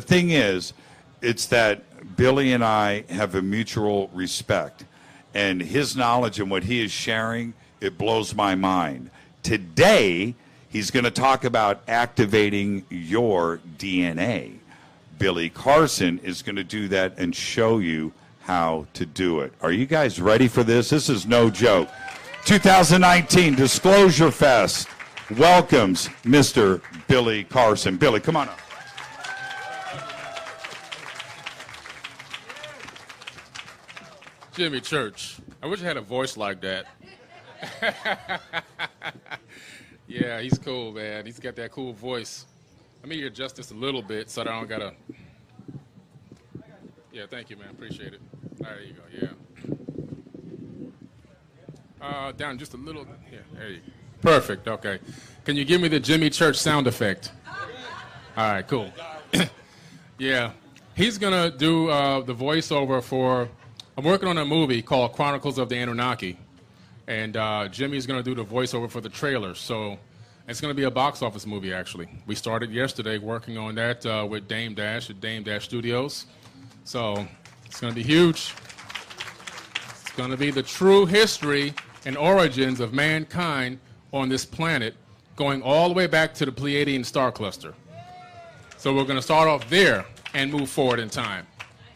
The thing is, it's that Billy and I have a mutual respect, and his knowledge and what he is sharing, it blows my mind. Today, he's going to talk about activating your DNA. Billy Carson is going to do that and show you how to do it. Are you guys ready for this? This is no joke. 2019 Disclosure Fest welcomes Mr. Billy Carson. Billy, come on up. Jimmy Church. I wish I had a voice like that. yeah, he's cool, man. He's got that cool voice. Let me adjust this a little bit so that I don't gotta. Yeah, thank you, man. Appreciate it. There you go. Yeah. Uh, down just a little. Yeah, there you go. Perfect. Okay. Can you give me the Jimmy Church sound effect? All right, cool. yeah, he's gonna do uh, the voiceover for. I'm working on a movie called Chronicles of the Anunnaki, and uh, Jimmy's gonna do the voiceover for the trailer. So it's gonna be a box office movie. Actually, we started yesterday working on that uh, with Dame Dash at Dame Dash Studios. So it's gonna be huge. It's gonna be the true history and origins of mankind on this planet, going all the way back to the Pleiadian star cluster. So we're going to start off there and move forward in time.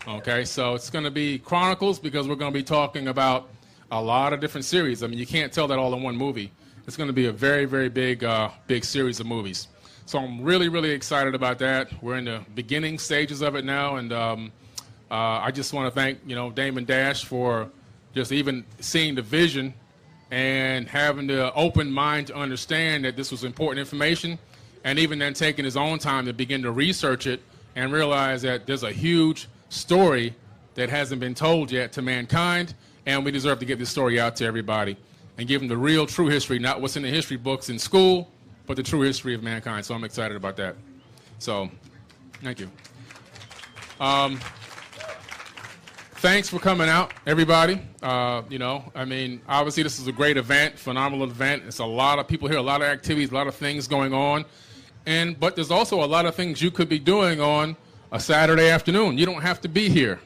Okay, so it's going to be Chronicles because we're going to be talking about a lot of different series. I mean, you can't tell that all in one movie. It's going to be a very, very big, uh, big series of movies. So I'm really, really excited about that. We're in the beginning stages of it now, and um, uh, I just want to thank you know Damon Dash for just even seeing the vision and having the open mind to understand that this was important information, and even then taking his own time to begin to research it and realize that there's a huge story that hasn't been told yet to mankind, and we deserve to get this story out to everybody and give them the real, true history, not what's in the history books in school, but the true history of mankind. So I'm excited about that. So, thank you. Um, thanks for coming out, everybody. Uh, you know, I mean, obviously this is a great event, phenomenal event. It's a lot of people here, a lot of activities, a lot of things going on, and but there's also a lot of things you could be doing on a Saturday afternoon. You don't have to be here.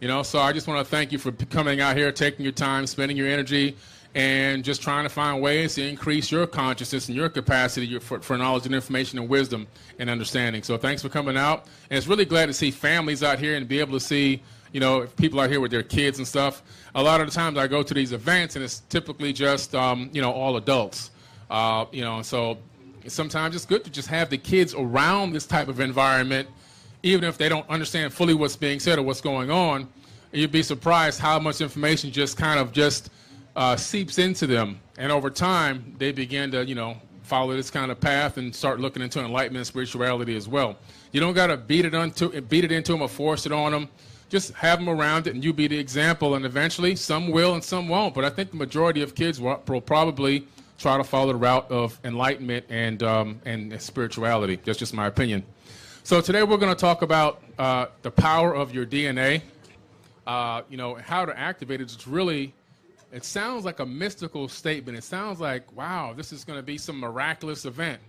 You know, so I just want to thank you for coming out here, taking your time, spending your energy, and just trying to find ways to increase your consciousness and your capacity for, for knowledge and information and wisdom and understanding. So thanks for coming out. And it's really glad to see families out here and be able to see you know, people out here with their kids and stuff, a lot of the times I go to these events and it's typically just, um, you know, all adults. Uh, you know, so sometimes it's good to just have the kids around this type of environment, even if they don't understand fully what's being said or what's going on. You'd be surprised how much information just kind of just uh, seeps into them, and over time they begin to, you know, follow this kind of path and start looking into enlightenment and spirituality as well. You don't got to beat it onto beat it into them or force it on them just have them around it and you be the example. And eventually, some will and some won't. But I think the majority of kids will probably try to follow the route of enlightenment and, um, and spirituality. That's just my opinion. So today we're going to talk about uh, the power of your DNA. Uh, you know, how to activate it. It's really, it sounds like a mystical statement. It sounds like, wow, this is going to be some miraculous event.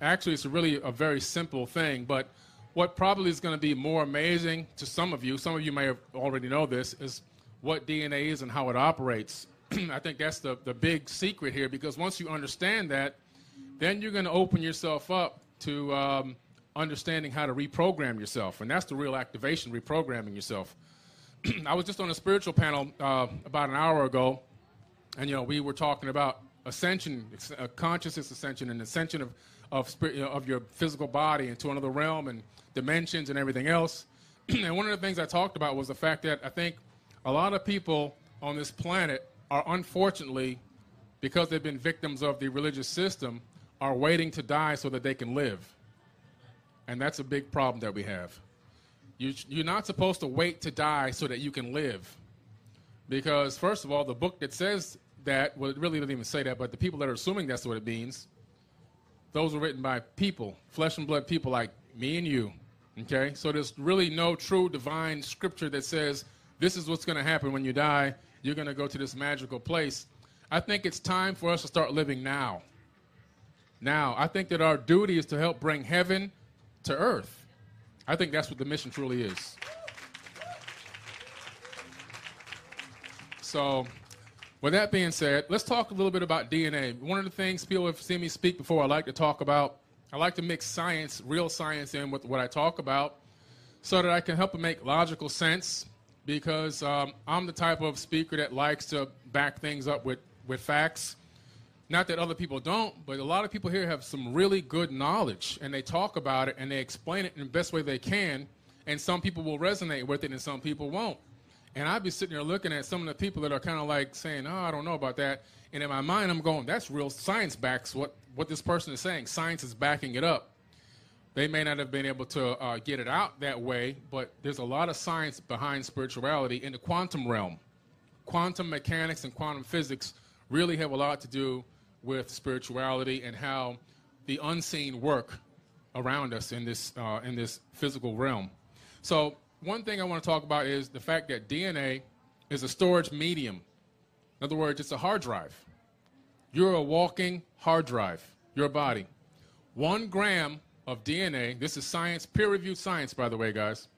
Actually, it's really a very simple thing, but what probably is going to be more amazing to some of you, some of you may have already know this, is what DNA is and how it operates. I think that's the, the big secret here because once you understand that, then you're going to open yourself up to um, understanding how to reprogram yourself. And that's the real activation, reprogramming yourself. I was just on a spiritual panel uh, about an hour ago, and you know we were talking about ascension, uh, consciousness ascension, and ascension of of, spirit, know, of your physical body into another realm, and dimensions and everything else. and one of the things I talked about was the fact that I think a lot of people on this planet are unfortunately, because they've been victims of the religious system, are waiting to die so that they can live. And that's a big problem that we have. You, you're not supposed to wait to die so that you can live. Because, first of all, the book that says that, well, it really doesn't even say that, but the people that are assuming that's what it means, those were written by people, flesh and blood people like me and you. Okay? So there's really no true divine scripture that says this is what's going to happen when you die. You're going to go to this magical place. I think it's time for us to start living now. Now, I think that our duty is to help bring heaven to earth. I think that's what the mission truly is. So, with that being said, let's talk a little bit about DNA. One of the things people have seen me speak before, I like to talk about, I like to mix science, real science, in with what I talk about so that I can help make logical sense because um, I'm the type of speaker that likes to back things up with, with facts. Not that other people don't, but a lot of people here have some really good knowledge and they talk about it and they explain it in the best way they can. And some people will resonate with it and some people won't. And I'd be sitting there looking at some of the people that are kind of like saying, oh, I don't know about that. And in my mind, I'm going, that's real science backs what, what this person is saying. Science is backing it up. They may not have been able to uh, get it out that way, but there's a lot of science behind spirituality in the quantum realm. Quantum mechanics and quantum physics really have a lot to do with spirituality and how the unseen work around us in this, uh, in this physical realm. So, one thing I want to talk about is the fact that DNA is a storage medium. In other words, it's a hard drive. You're a walking hard drive, your body. One gram of DNA, this is science, peer reviewed science, by the way, guys.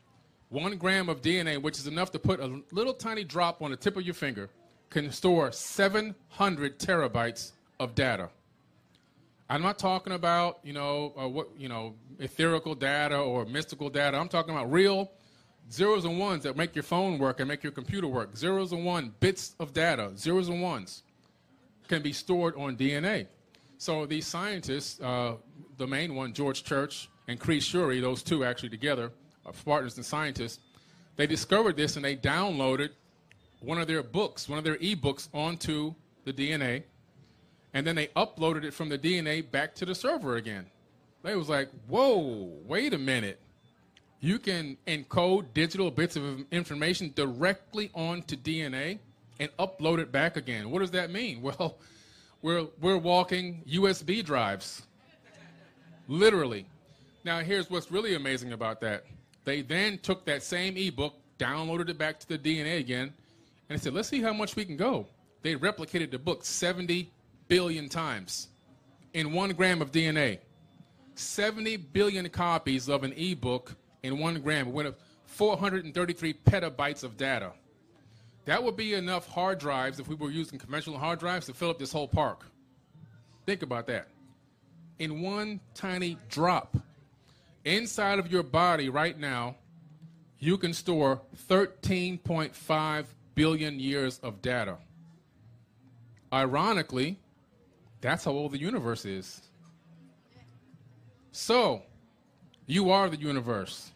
One gram of DNA, which is enough to put a little tiny drop on the tip of your finger, can store 700 terabytes of data. I'm not talking about, you know, uh, what, you know, etherical data or mystical data. I'm talking about real zeros and ones that make your phone work and make your computer work. Zeros and one bits of data, zeros and ones, can be stored on DNA. So these scientists, uh, the main one, George Church and Chris Shuri, those two actually together, are partners and scientists, they discovered this and they downloaded one of their books, one of their e-books onto the DNA, and then they uploaded it from the DNA back to the server again. They was like, whoa, wait a minute you can encode digital bits of information directly onto DNA and upload it back again. What does that mean? Well, we're, we're walking USB drives. Literally. Now, here's what's really amazing about that. They then took that same ebook, downloaded it back to the DNA again, and they said, let's see how much we can go. They replicated the book 70 billion times in one gram of DNA. 70 billion copies of an ebook in one gram with 433 petabytes of data. That would be enough hard drives if we were using conventional hard drives to fill up this whole park. Think about that. In one tiny drop, inside of your body right now, you can store 13.5 billion years of data. Ironically, that's how old the universe is. So, you are the universe.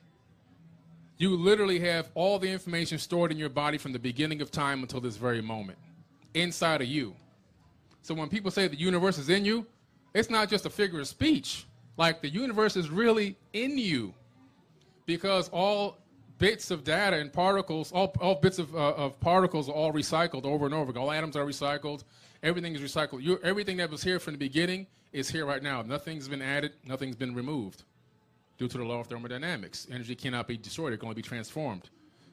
You literally have all the information stored in your body from the beginning of time until this very moment, inside of you. So when people say the universe is in you, it's not just a figure of speech. Like the universe is really in you because all bits of data and particles, all, all bits of, uh, of particles are all recycled over and over. Again. All atoms are recycled. Everything is recycled. You're, everything that was here from the beginning is here right now. Nothing's been added. Nothing's been removed due to the law of thermodynamics. Energy cannot be destroyed, it can only be transformed.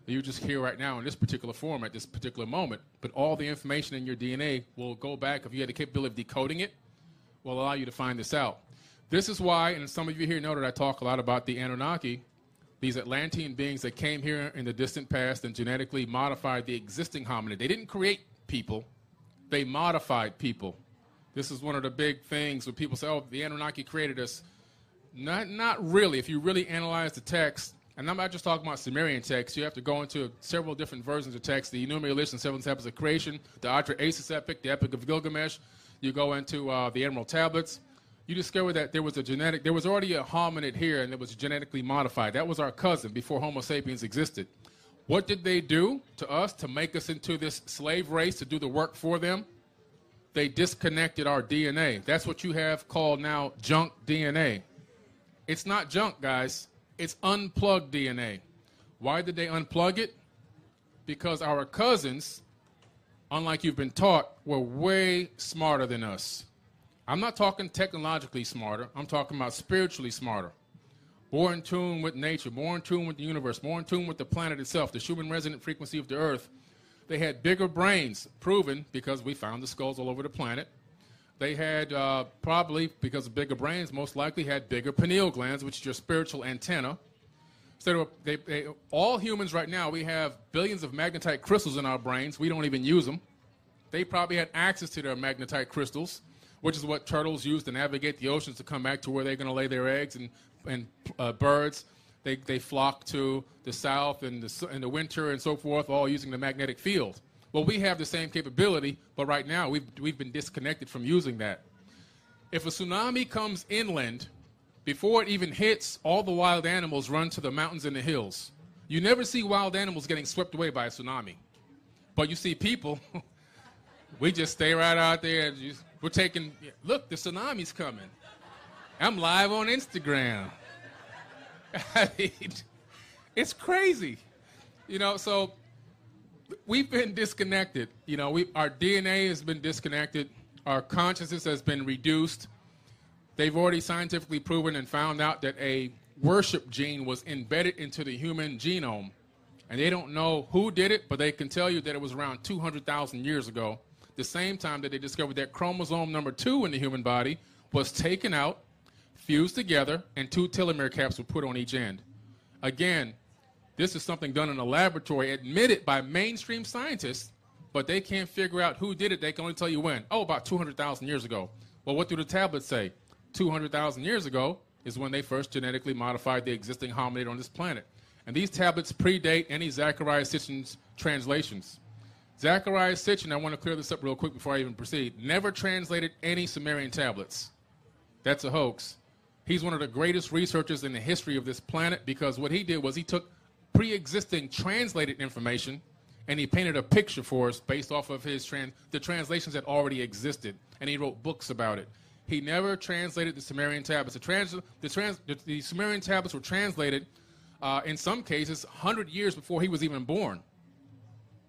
You're just here right now in this particular form at this particular moment, but all the information in your DNA will go back, if you had the capability of decoding it, will allow you to find this out. This is why, and some of you here know that I talk a lot about the Anunnaki, these Atlantean beings that came here in the distant past and genetically modified the existing hominid. They didn't create people, they modified people. This is one of the big things when people say, oh, the Anunnaki created us. Not, not really. If you really analyze the text, and I'm not just talking about Sumerian text, you have to go into several different versions of text the Enuma Elish and Seven Tablets of Creation, the Atrahasis Epic, the Epic of Gilgamesh. You go into uh, the Emerald Tablets. You discover that there was a genetic, there was already a hominid here and it was genetically modified. That was our cousin before Homo sapiens existed. What did they do to us to make us into this slave race to do the work for them? They disconnected our DNA. That's what you have called now junk DNA. It's not junk, guys. It's unplugged DNA. Why did they unplug it? Because our cousins, unlike you've been taught, were way smarter than us. I'm not talking technologically smarter, I'm talking about spiritually smarter. More in tune with nature, more in tune with the universe, more in tune with the planet itself, the Schumann resonant frequency of the earth. They had bigger brains, proven because we found the skulls all over the planet. They had uh, probably, because of bigger brains, most likely had bigger pineal glands, which is your spiritual antenna. So they, they, all humans right now, we have billions of magnetite crystals in our brains. We don't even use them. They probably had access to their magnetite crystals, which is what turtles use to navigate the oceans to come back to where they're going to lay their eggs. And, and uh, birds, they, they flock to the south in the, in the winter and so forth, all using the magnetic field. Well, we have the same capability, but right now we've, we've been disconnected from using that. If a tsunami comes inland, before it even hits, all the wild animals run to the mountains and the hills. You never see wild animals getting swept away by a tsunami. But you see people, we just stay right out there. Just, we're taking, look, the tsunami's coming. I'm live on Instagram. it's crazy. You know, so we've been disconnected. You know, we, our DNA has been disconnected. Our consciousness has been reduced. They've already scientifically proven and found out that a worship gene was embedded into the human genome. And they don't know who did it, but they can tell you that it was around 200,000 years ago. The same time that they discovered that chromosome number two in the human body was taken out, fused together, and two telomere caps were put on each end. Again, this is something done in a laboratory, admitted by mainstream scientists, but they can't figure out who did it. They can only tell you when. Oh, about 200,000 years ago. Well, what do the tablets say? 200,000 years ago is when they first genetically modified the existing hominid on this planet. And these tablets predate any Zecharia Sitchin's translations. Zecharia Sitchin, I want to clear this up real quick before I even proceed, never translated any Sumerian tablets. That's a hoax. He's one of the greatest researchers in the history of this planet because what he did was he took pre existing translated information and he painted a picture for us based off of his trans- the translations that already existed and he wrote books about it he never translated the Sumerian tablets. The, trans, the, trans, the, the Sumerian tablets were translated, uh, in some cases, 100 years before he was even born.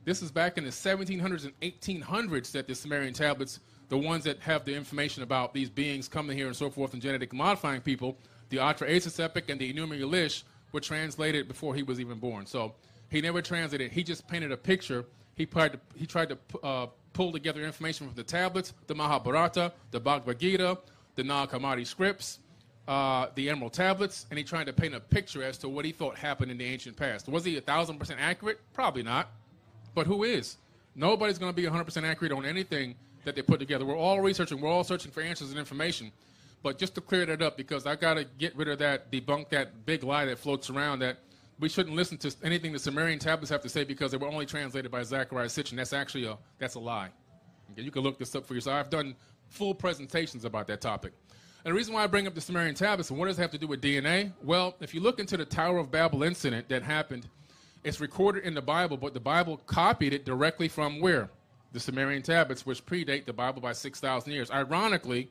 This is back in the 1700s and 1800s that the Sumerian tablets, the ones that have the information about these beings coming here and so forth and genetic modifying people, the Atrahasis epic and the Enuma Elish were translated before he was even born. So he never translated. He just painted a picture. He tried to, he tried to uh, pull together information from the tablets, the Mahabharata, the Bhagavad Gita, the Nag Hammadi scripts, uh, the Emerald tablets, and he tried to paint a picture as to what he thought happened in the ancient past. Was he a thousand percent accurate? Probably not. But who is? Nobody's going to be 100% accurate on anything that they put together. We're all researching. We're all searching for answers and information. But just to clear that up, because I got to get rid of that, debunk that big lie that floats around that we shouldn't listen to anything the Sumerian tablets have to say because they were only translated by Zecharia Sitchin. That's actually a that's a lie. Okay, you can look this up for yourself. I've done full presentations about that topic. And the reason why I bring up the Sumerian tablets and what does it have to do with DNA? Well, if you look into the Tower of Babel incident that happened, it's recorded in the Bible, but the Bible copied it directly from where? The Sumerian tablets, which predate the Bible by 6,000 years. Ironically,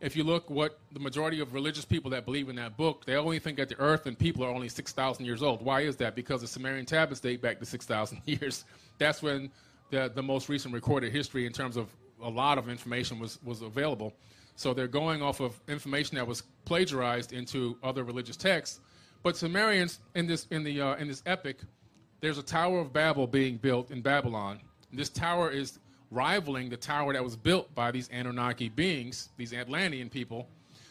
if you look what the majority of religious people that believe in that book, they only think that the earth and people are only 6,000 years old. Why is that? Because the Sumerian tablets date back to 6,000 years. That's when the, the most recent recorded history in terms of a lot of information was, was available. So they're going off of information that was plagiarized into other religious texts. But Sumerians, in this, in, the, uh, in this epic, there's a Tower of Babel being built in Babylon. This tower is rivaling the tower that was built by these Anunnaki beings, these Atlantean people.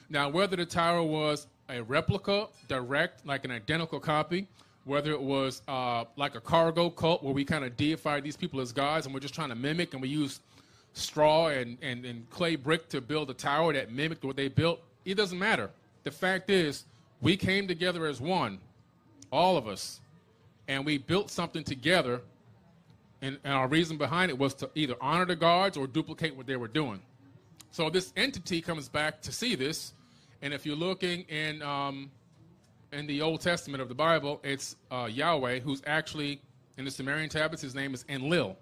Now, whether the tower was a replica, direct, like an identical copy, whether it was uh, like a cargo cult where we kind of deified these people as gods and we're just trying to mimic and we use straw and, and, and clay brick to build a tower that mimicked what they built, it doesn't matter. The fact is, we came together as one, all of us, and we built something together and, and, our reason behind it was to either honor the guards or duplicate what they were doing. So this entity comes back to see this, and if you're looking in um, in the Old Testament of the Bible, it's uh, Yahweh who's actually in the Sumerian tablets. His name is Enlil.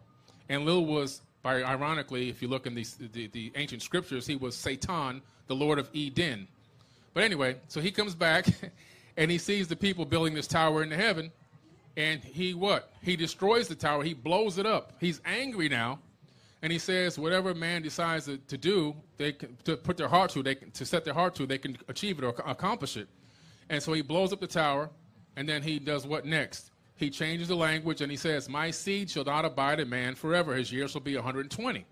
Enlil was, by ironically, if you look in the, the, the ancient scriptures, he was Satan, the Lord of Eden. But anyway, so he comes back, and he sees the people building this tower in the heaven, and he what? He destroys the tower. He blows it up. He's angry now, and he says, whatever man decides to, to do, they can, to put their heart to, they can, to set their heart to, they can achieve it or accomplish it. And so he blows up the tower, and then he does what next? He changes the language and he says, "My seed shall not abide in man forever. His years shall be 120."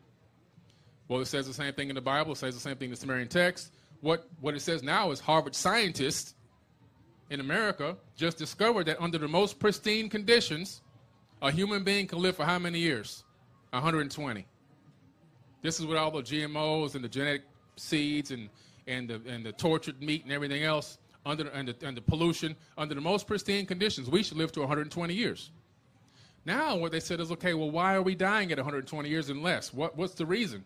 Well, it says the same thing in the Bible. It says the same thing in the Sumerian text. What what it says now is Harvard scientists in America just discovered that under the most pristine conditions, a human being can live for how many years? 120. This is with all the GMOs and the genetic seeds and, and, the, and the tortured meat and everything else, under, and, the, and the pollution. Under the most pristine conditions, we should live to 120 years. Now, what they said is, okay, well, why are we dying at 120 years and less? What, what's the reason?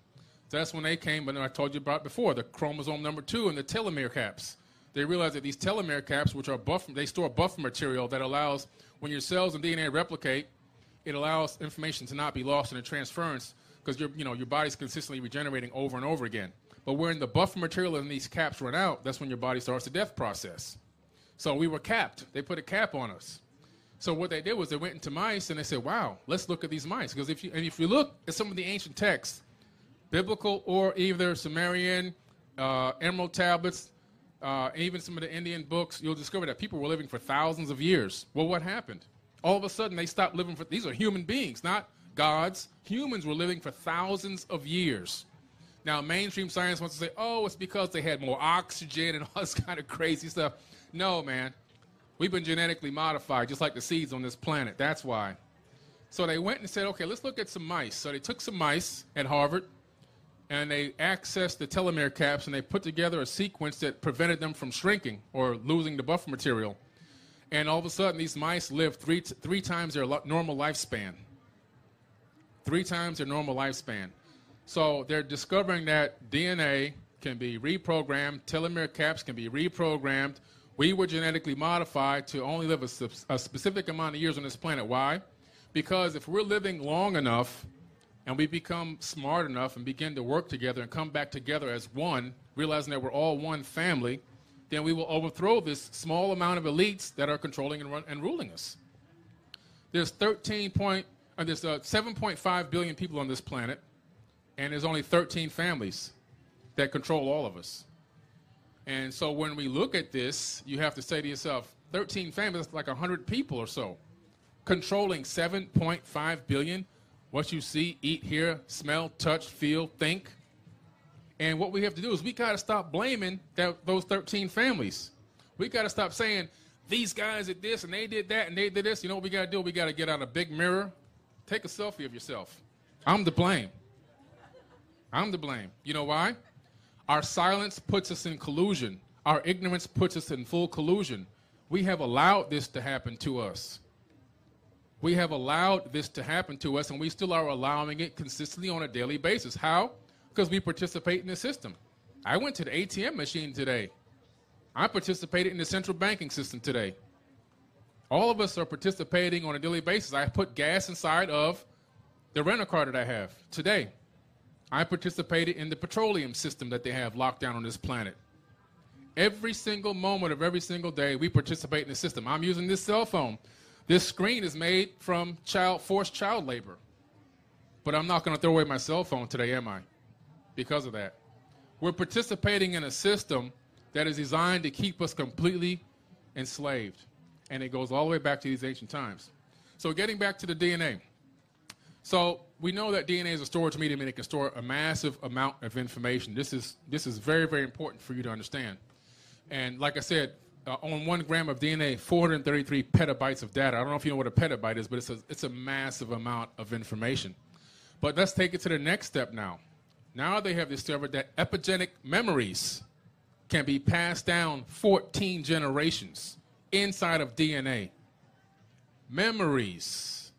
So that's when they came, and I told you about before, the chromosome number two and the telomere caps. They realized that these telomere caps, which are buffer, they store buffer material that allows, when your cells and DNA replicate, it allows information to not be lost in a transference because your, you know, your body's consistently regenerating over and over again. But when the buffer material in these caps run out, that's when your body starts the death process. So we were capped. They put a cap on us. So what they did was they went into mice and they said, "Wow, let's look at these mice." Because if you and if you look at some of the ancient texts, biblical or either Sumerian, uh, emerald tablets, uh, even some of the Indian books, you'll discover that people were living for thousands of years. Well, what happened? All of a sudden, they stopped living for. These are human beings, not gods. Humans were living for thousands of years. Now, mainstream science wants to say, "Oh, it's because they had more oxygen and all this kind of crazy stuff." No, man. We've been genetically modified, just like the seeds on this planet. That's why. So they went and said, okay, let's look at some mice. So they took some mice at Harvard and they accessed the telomere caps and they put together a sequence that prevented them from shrinking or losing the buffer material. And all of a sudden, these mice lived three, t- three times their lo- normal lifespan. Three times their normal lifespan. So they're discovering that DNA can be reprogrammed, telomere caps can be reprogrammed, we were genetically modified to only live a, a, specific amount of years on this planet. Why? Because if we're living long enough and we become smart enough and begin to work together and come back together as one, realizing that we're all one family, then we will overthrow this small amount of elites that are controlling and, run, and ruling us. There's 13 point, uh, there's uh, 7.5 billion people on this planet, and there's only 13 families that control all of us. And so when we look at this, you have to say to yourself, 13 families, like 100 people or so, controlling 7.5 billion. What you see, eat, hear, smell, touch, feel, think. And what we have to do is we got to stop blaming that, those 13 families. We got to stop saying, these guys did this and they did that and they did this. You know what we got to do? We got to get out a big mirror, take a selfie of yourself. I'm to blame. I'm to blame. You know why? Our silence puts us in collusion. Our ignorance puts us in full collusion. We have allowed this to happen to us. We have allowed this to happen to us, and we still are allowing it consistently on a daily basis. How? Because we participate in the system. I went to the ATM machine today. I participated in the central banking system today. All of us are participating on a daily basis. I put gas inside of the rental car that I have today. I participated in the petroleum system that they have locked down on this planet. Every single moment of every single day, we participate in the system. I'm using this cell phone. This screen is made from child forced child labor. But I'm not going to throw away my cell phone today, am I? Because of that. We're participating in a system that is designed to keep us completely enslaved. And it goes all the way back to these ancient times. So, getting back to the DNA. So, we know that DNA is a storage medium and it can store a massive amount of information. This is, this is very, very important for you to understand. And like I said, uh, on one gram of DNA, 433 petabytes of data. I don't know if you know what a petabyte is, but it's a, it's a massive amount of information. But let's take it to the next step now. Now they have discovered that epigenetic memories can be passed down 14 generations inside of DNA. Memories.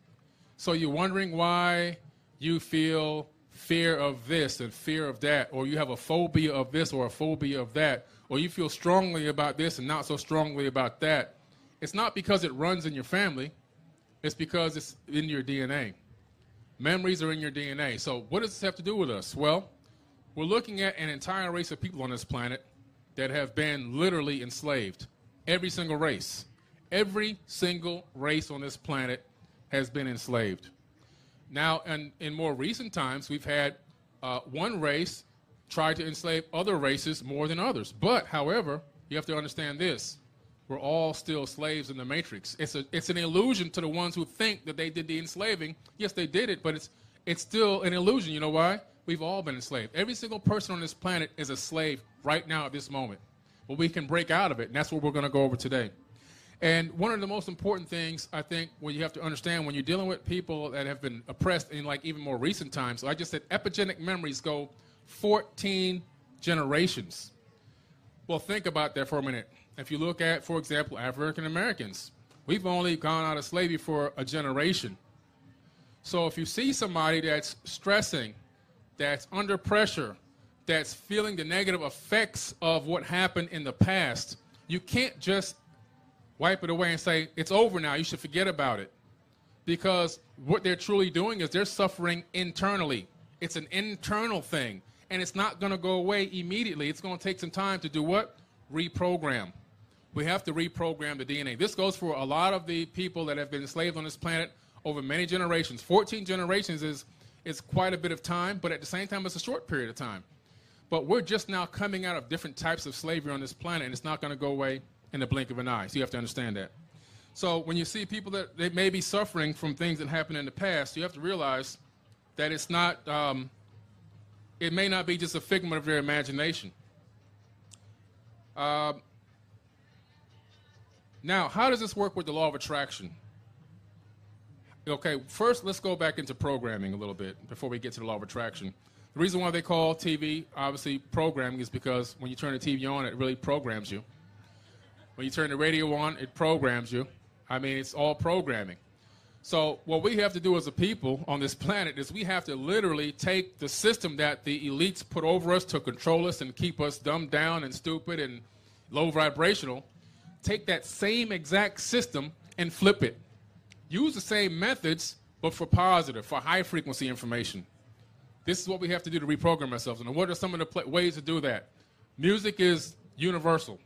So you're wondering why you feel fear of this and fear of that, or you have a phobia of this or a phobia of that, or you feel strongly about this and not so strongly about that, it's not because it runs in your family, it's because it's in your DNA. Memories are in your DNA. So, what does this have to do with us? Well, we're looking at an entire race of people on this planet that have been literally enslaved. Every single race. Every single race on this planet has been enslaved. Now, in, in more recent times, we've had uh, one race try to enslave other races more than others. But, however, you have to understand this. We're all still slaves in the matrix. It's, a, it's an illusion to the ones who think that they did the enslaving. Yes, they did it, but it's, it's still an illusion. You know why? We've all been enslaved. Every single person on this planet is a slave right now at this moment. But we can break out of it, and that's what we're going to go over today. And one of the most important things I think when you have to understand when you're dealing with people that have been oppressed in like even more recent times, I just said epigenetic memories go 14 generations. Well, think about that for a minute. If you look at, for example, African Americans, we've only gone out of slavery for a generation. So if you see somebody that's stressing, that's under pressure, that's feeling the negative effects of what happened in the past, you can't just wipe it away and say, it's over now, you should forget about it. Because what they're truly doing is they're suffering internally. It's an internal thing. And it's not going to go away immediately. It's going to take some time to do what? Reprogram. We have to reprogram the DNA. This goes for a lot of the people that have been enslaved on this planet over many generations. 14 generations is, is quite a bit of time, but at the same time, it's a short period of time. But we're just now coming out of different types of slavery on this planet, and it's not going to go away in the blink of an eye. So you have to understand that. So when you see people that they may be suffering from things that happened in the past, you have to realize that it's not. Um, it may not be just a figment of their imagination. Uh, now, how does this work with the law of attraction? Okay, first let's go back into programming a little bit before we get to the law of attraction. The reason why they call TV obviously programming is because when you turn the TV on, it really programs you. When you turn the radio on, it programs you. I mean, it's all programming. So, what we have to do as a people on this planet is we have to literally take the system that the elites put over us to control us and keep us dumbed down and stupid and low vibrational, take that same exact system and flip it. Use the same methods, but for positive, for high frequency information. This is what we have to do to reprogram ourselves. And what are some of the ways to do that? Music is universal.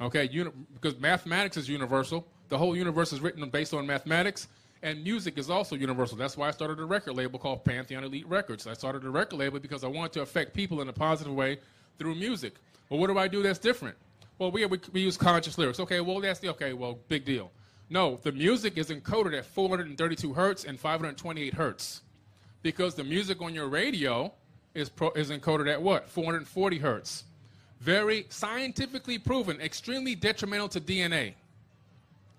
Okay, uni- because mathematics is universal. The whole universe is written based on mathematics, and music is also universal. That's why I started a record label called Pantheon Elite Records. I started a record label because I wanted to affect people in a positive way through music. Well, what do I do that's different? Well, we, we, we use conscious lyrics. Okay, well, that's the, okay, well, big deal. No, the music is encoded at 432 hertz and 528 hertz because the music on your radio is, pro, is encoded at what? 440 hertz very scientifically proven, extremely detrimental to DNA.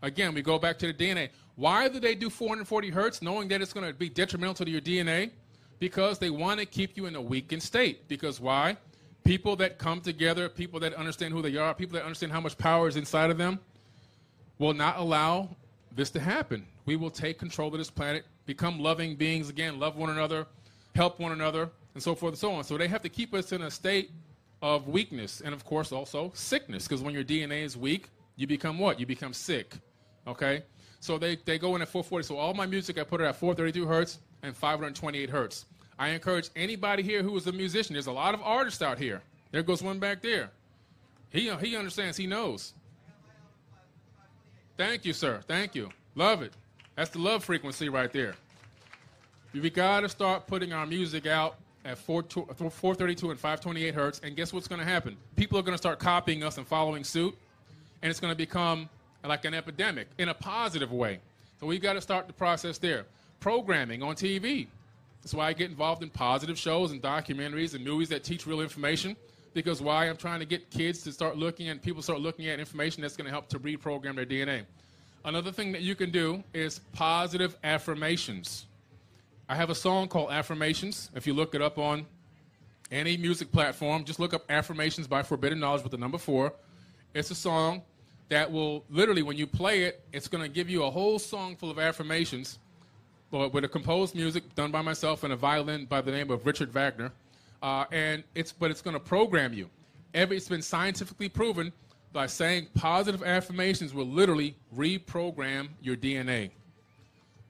Again, we go back to the DNA. Why do they do 440 hertz knowing that it's going to be detrimental to your DNA? Because they want to keep you in a weakened state. Because why? People that come together, people that understand who they are, people that understand how much power is inside of them, will not allow this to happen. We will take control of this planet, become loving beings again, love one another, help one another, and so forth and so on. So they have to keep us in a state of weakness and, of course, also sickness. Because when your DNA is weak, you become what? You become sick. Okay? So they, they go in at 440. So all my music, I put it at 432 hertz and 528 hertz. I encourage anybody here who is a musician. There's a lot of artists out here. There goes one back there. He, he understands. He knows. Thank you, sir. Thank you. Love it. That's the love frequency right there. We got to start putting our music out at 432 and 528 hertz, and guess what's going to happen? People are going to start copying us and following suit, and it's going to become like an epidemic in a positive way. So we've got to start the process there. Programming on TV. That's why I get involved in positive shows and documentaries and movies that teach real information. Because why I'm trying to get kids to start looking and people start looking at information that's going to help to reprogram their DNA. Another thing that you can do is positive affirmations. I have a song called Affirmations. If you look it up on any music platform, just look up Affirmations by Forbidden Knowledge with the number four. It's a song that will literally, when you play it, it's going to give you a whole song full of affirmations but with a composed music done by myself and a violin by the name of Richard Wagner. Uh, and it's, but it's going to program you. Every, it's been scientifically proven by saying positive affirmations will literally reprogram your DNA.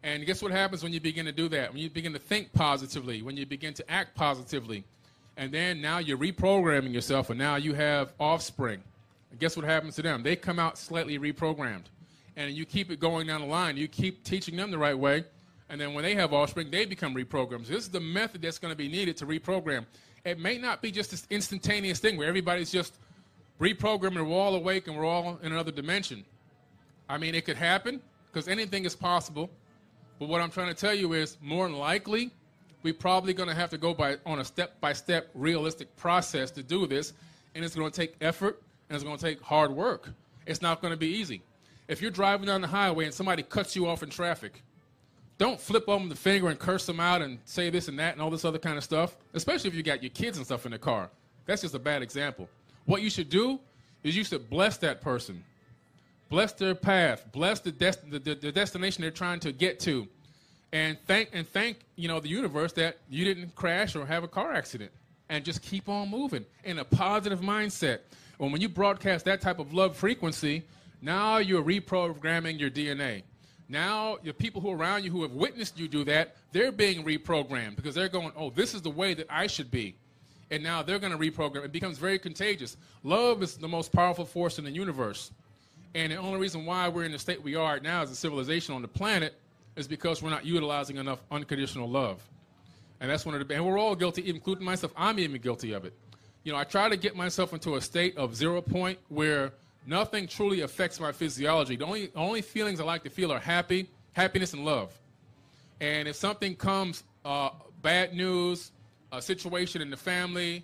And guess what happens when you begin to do that? When you begin to think positively, when you begin to act positively. And then now you're reprogramming yourself, and now you have offspring. And guess what happens to them? They come out slightly reprogrammed. And you keep it going down the line. You keep teaching them the right way. And then when they have offspring, they become reprogrammed. So this is the method that's going to be needed to reprogram. It may not be just this instantaneous thing where everybody's just reprogramming we're all awake and we're all in another dimension. I mean, it could happen because anything is possible. But what I'm trying to tell you is more than likely, we're probably going to have to go by on a step-by-step realistic process to do this, and it's going to take effort and it's going to take hard work. It's not going to be easy. If you're driving down the highway and somebody cuts you off in traffic, don't flip them the finger and curse them out and say this and that and all this other kind of stuff, especially if you got your kids and stuff in the car. That's just a bad example. What you should do is you should bless that person, bless their path, bless the, dest- the, the, the destination they're trying to get to, and thank and thank you know the universe that you didn't crash or have a car accident, and just keep on moving in a positive mindset. When when you broadcast that type of love frequency, now you're reprogramming your DNA. Now, the people who are around you who have witnessed you do that, they're being reprogrammed because they're going, oh, this is the way that I should be. And now they're going to reprogram. It becomes very contagious. Love is the most powerful force in the universe. And the only reason why we're in the state we are now as a civilization on the planet is because we're not utilizing enough unconditional love. And that's one of the, and we're all guilty, including myself. I'm even guilty of it. You know, I try to get myself into a state of zero point where nothing truly affects my physiology. The only, only feelings I like to feel are happy, happiness, and love. And if something comes, uh, bad news, a situation in the family,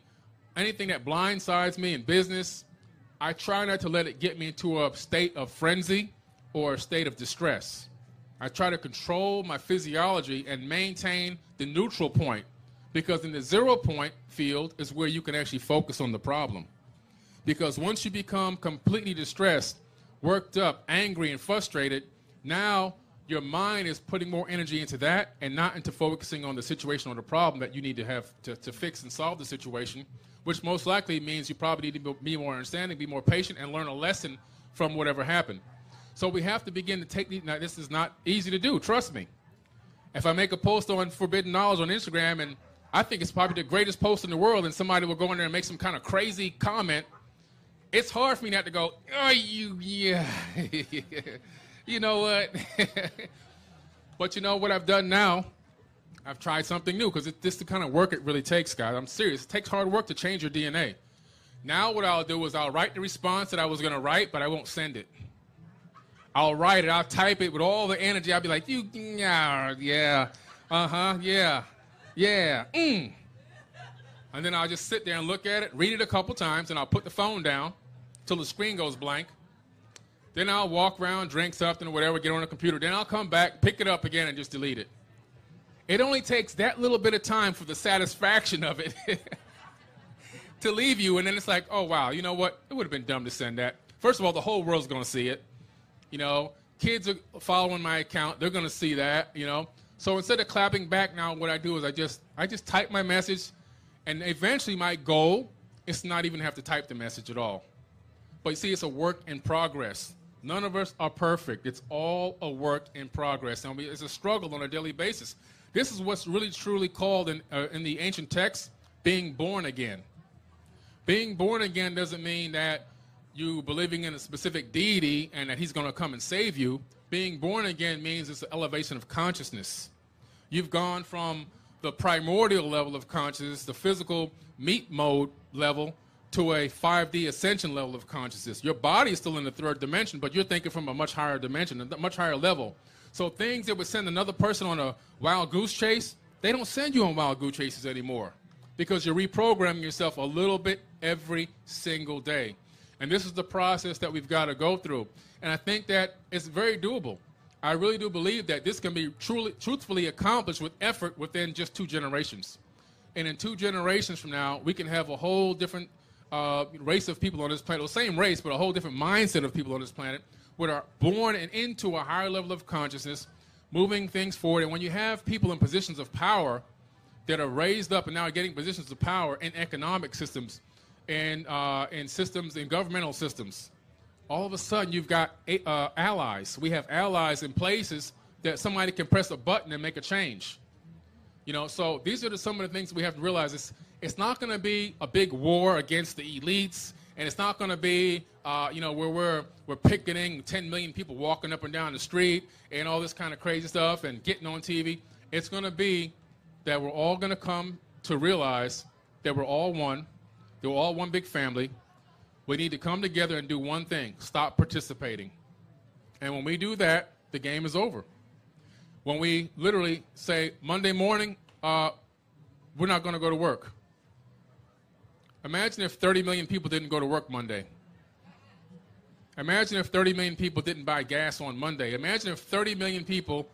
anything that blindsides me in business, I try not to let it get me into a state of frenzy or a state of distress. I try to control my physiology and maintain the neutral point because in the zero point field is where you can actually focus on the problem. Because once you become completely distressed, worked up, angry, and frustrated, now your mind is putting more energy into that and not into focusing on the situation or the problem that you need to have to, to fix and solve the situation, which most likely means you probably need to be more understanding, be more patient, and learn a lesson from whatever happened. So we have to begin to take these. Now, this is not easy to do, trust me. If I make a post on forbidden knowledge on Instagram and I think it's probably the greatest post in the world, and somebody will go in there and make some kind of crazy comment it's hard for me not to go, oh, you, yeah. you know what? but you know what I've done now? I've tried something new because this is the kind of work it really takes, guys. I'm serious. It takes hard work to change your DNA. Now, what I'll do is I'll write the response that I was going to write, but I won't send it. I'll write it, I'll type it with all the energy. I'll be like, you, yeah, yeah, uh huh, yeah, yeah, mm. And then I'll just sit there and look at it, read it a couple times, and I'll put the phone down till the screen goes blank. Then I'll walk around, drink something or whatever, get on the computer. Then I'll come back, pick it up again, and just delete it. It only takes that little bit of time for the satisfaction of it to leave you, and then it's like, oh wow, you know what? It would have been dumb to send that. First of all, the whole world's going to see it. You know, kids are following my account; they're going to see that. You know, so instead of clapping back now, what I do is I just I just type my message and eventually, my goal is not even have to type the message at all. But you see, it's a work in progress. None of us are perfect. It's all a work in progress. And it's a struggle on a daily basis. This is what's really truly called in, uh, in the ancient texts being born again. Being born again doesn't mean that you believing in a specific deity and that he's going to come and save you. Being born again means it's an elevation of consciousness. You've gone from the primordial level of consciousness, the physical meat mode level, to a 5D ascension level of consciousness. Your body is still in the third dimension, but you're thinking from a much higher dimension, a much higher level. So things that would send another person on a wild goose chase, they don't send you on wild goose chases anymore because you're reprogramming yourself a little bit every single day. And this is the process that we've got to go through. And I think that it's very doable. I really do believe that this can be truly, truthfully accomplished with effort within just two generations. And in two generations from now, we can have a whole different uh, race of people on this planet, the same race, but a whole different mindset of people on this planet, that are born and into a higher level of consciousness, moving things forward. And when you have people in positions of power that are raised up and now are getting positions of power in economic systems and uh, in systems, in governmental systems, all of a sudden you've got uh, allies. We have allies in places that somebody can press a button and make a change. You know, so these are the, some of the things we have to realize. It's, it's not going to be a big war against the elites, and it's not going to be, uh, you know, where we're, we're picketing 10 million people walking up and down the street and all this kind of crazy stuff and getting on TV. It's going to be that we're all going to come to realize that we're all one, that we're all one big family, we need to come together and do one thing stop participating. And when we do that, the game is over. When we literally say, Monday morning, uh, we're not going to go to work. Imagine if 30 million people didn't go to work Monday. Imagine if 30 million people didn't buy gas on Monday. Imagine if 30 million people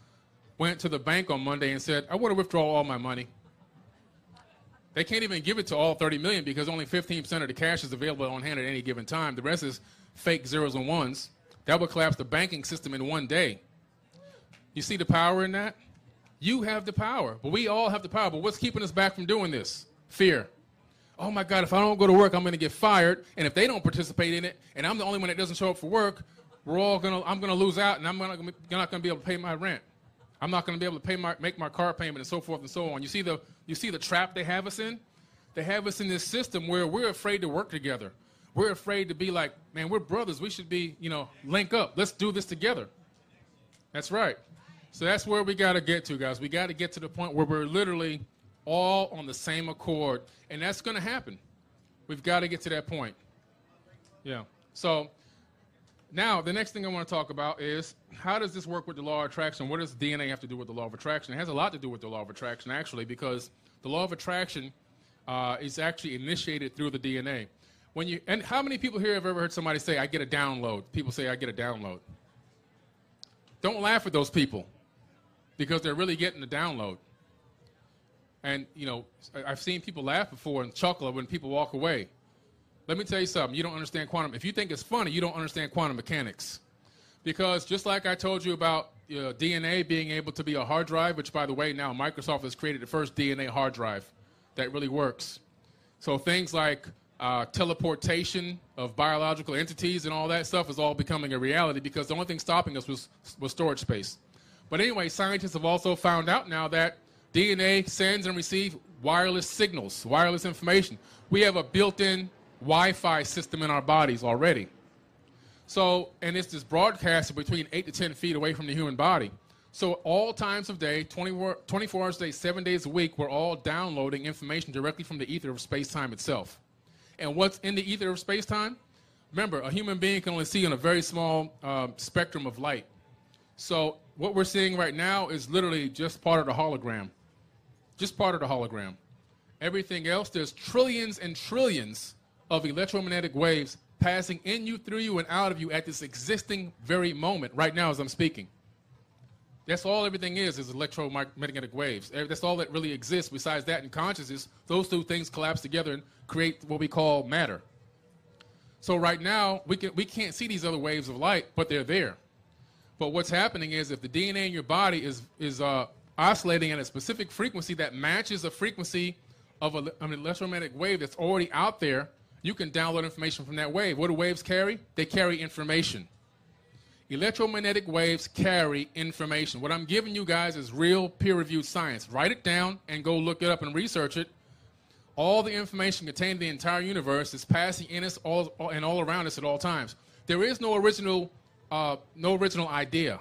went to the bank on Monday and said, I want to withdraw all my money. They can't even give it to all 30 million because only 15% of the cash is available on hand at any given time. The rest is fake zeros and ones. That would collapse the banking system in one day. You see the power in that? You have the power, but we all have the power. But what's keeping us back from doing this? Fear. Oh my God, if I don't go to work, I'm going to get fired. And if they don't participate in it, and I'm the only one that doesn't show up for work, we're all going to, I'm going to lose out and I'm gonna, not going to be able to pay my rent. I'm not going to be able to pay my, make my car payment and so forth and so on. You see, the, you see the trap they have us in? They have us in this system where we're afraid to work together. We're afraid to be like, man, we're brothers. We should be, you know, link up. Let's do this together. That's right. So that's where we got to get to, guys. We got to get to the point where we're literally all on the same accord. And that's going to happen. We've got to get to that point. Yeah. So now, the next thing I want to talk about is how does this work with the law of attraction? What does DNA have to do with the law of attraction? It has a lot to do with the law of attraction, actually, because the law of attraction uh, is actually initiated through the DNA. When you and how many people here have ever heard somebody say, "I get a download"? People say, "I get a download." Don't laugh at those people, because they're really getting a download. And you know, I've seen people laugh before and chuckle when people walk away. Let me tell you something. You don't understand quantum. If you think it's funny, you don't understand quantum mechanics. Because just like I told you about DNA being able to be a hard drive, which by the way, now Microsoft has created the first DNA hard drive that really works. So things like uh, teleportation of biological entities and all that stuff is all becoming a reality because the only thing stopping us was, was storage space. But anyway, scientists have also found out now that DNA sends and receives wireless signals, wireless information. We have a built in Wi Fi system in our bodies already. So, and it's this broadcasted between 8 to 10 feet away from the human body. So, all times of day, 24, 24 hours a day, seven days a week, we're all downloading information directly from the ether of space time itself. And what's in the ether of space time? Remember, a human being can only see in a very small uh, spectrum of light. So, what we're seeing right now is literally just part of the hologram. Just part of the hologram. Everything else, there's trillions and trillions of electromagnetic waves passing in you, through you, and out of you at this existing very moment, right now as I'm speaking. That's all everything is, is electromagnetic waves. That's all that really exists. Besides that and consciousness, those two things collapse together and create what we call matter. So right now, we, can, we can't see these other waves of light, but they're there. But what's happening is if the DNA in your body is, is uh, oscillating at a specific frequency that matches the frequency of a, an electromagnetic wave that's already out there, you can download information from that wave. What do waves carry? They carry information. Electromagnetic waves carry information. What I'm giving you guys is real peer reviewed science. Write it down and go look it up and research it. All the information contained in the entire universe is passing in us all, and all around us at all times. There is no original, uh, no original idea.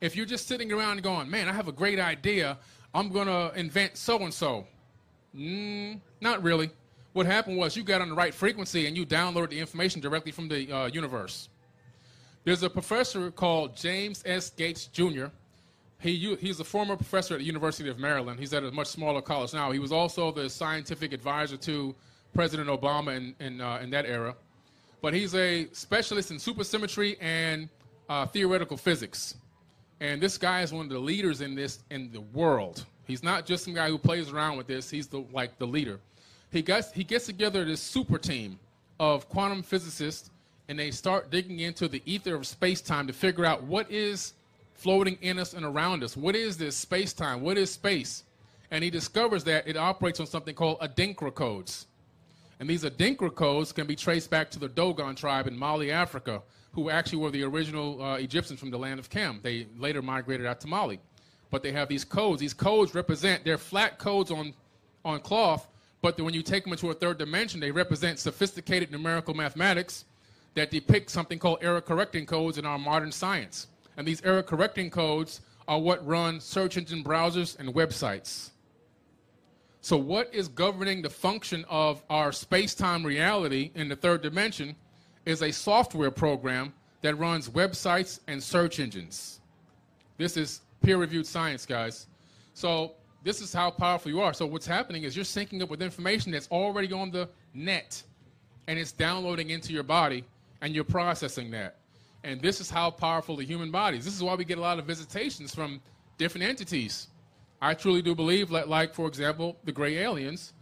If you're just sitting around going, man, I have a great idea, I'm going to invent so and so. Not really. What happened was you got on the right frequency and you downloaded the information directly from the uh, universe. There's a professor called James S. Gates Jr. He, he's a former professor at the University of Maryland. He's at a much smaller college now. He was also the scientific advisor to President Obama in, in, uh, in that era. But he's a specialist in supersymmetry and uh, theoretical physics. And this guy is one of the leaders in this in the world. He's not just some guy who plays around with this. He's the, like the leader he gets he gets together this super team of quantum physicists and they start digging into the ether of space-time to figure out what is floating in us and around us. What is this space-time? What is space? And he discovers that it operates on something called Adinkra codes. And these Adinkra codes can be traced back to the Dogon tribe in Mali, Africa, who actually were the original uh, Egyptians from the land of Kem. They later migrated out to Mali. But they have these codes. These codes represent, they're flat codes on, on cloth but when you take them into a third dimension, they represent sophisticated numerical mathematics that depict something called error correcting codes in our modern science. And these error correcting codes are what run search engine browsers and websites. So, what is governing the function of our space time reality in the third dimension is a software program that runs websites and search engines. This is peer reviewed science, guys. So, this is how powerful you are. So what's happening is you're syncing up with information that's already on the net and it's downloading into your body and you're processing that. And this is how powerful the human body is. This is why we get a lot of visitations from different entities. I truly do believe like, for example, the gray aliens,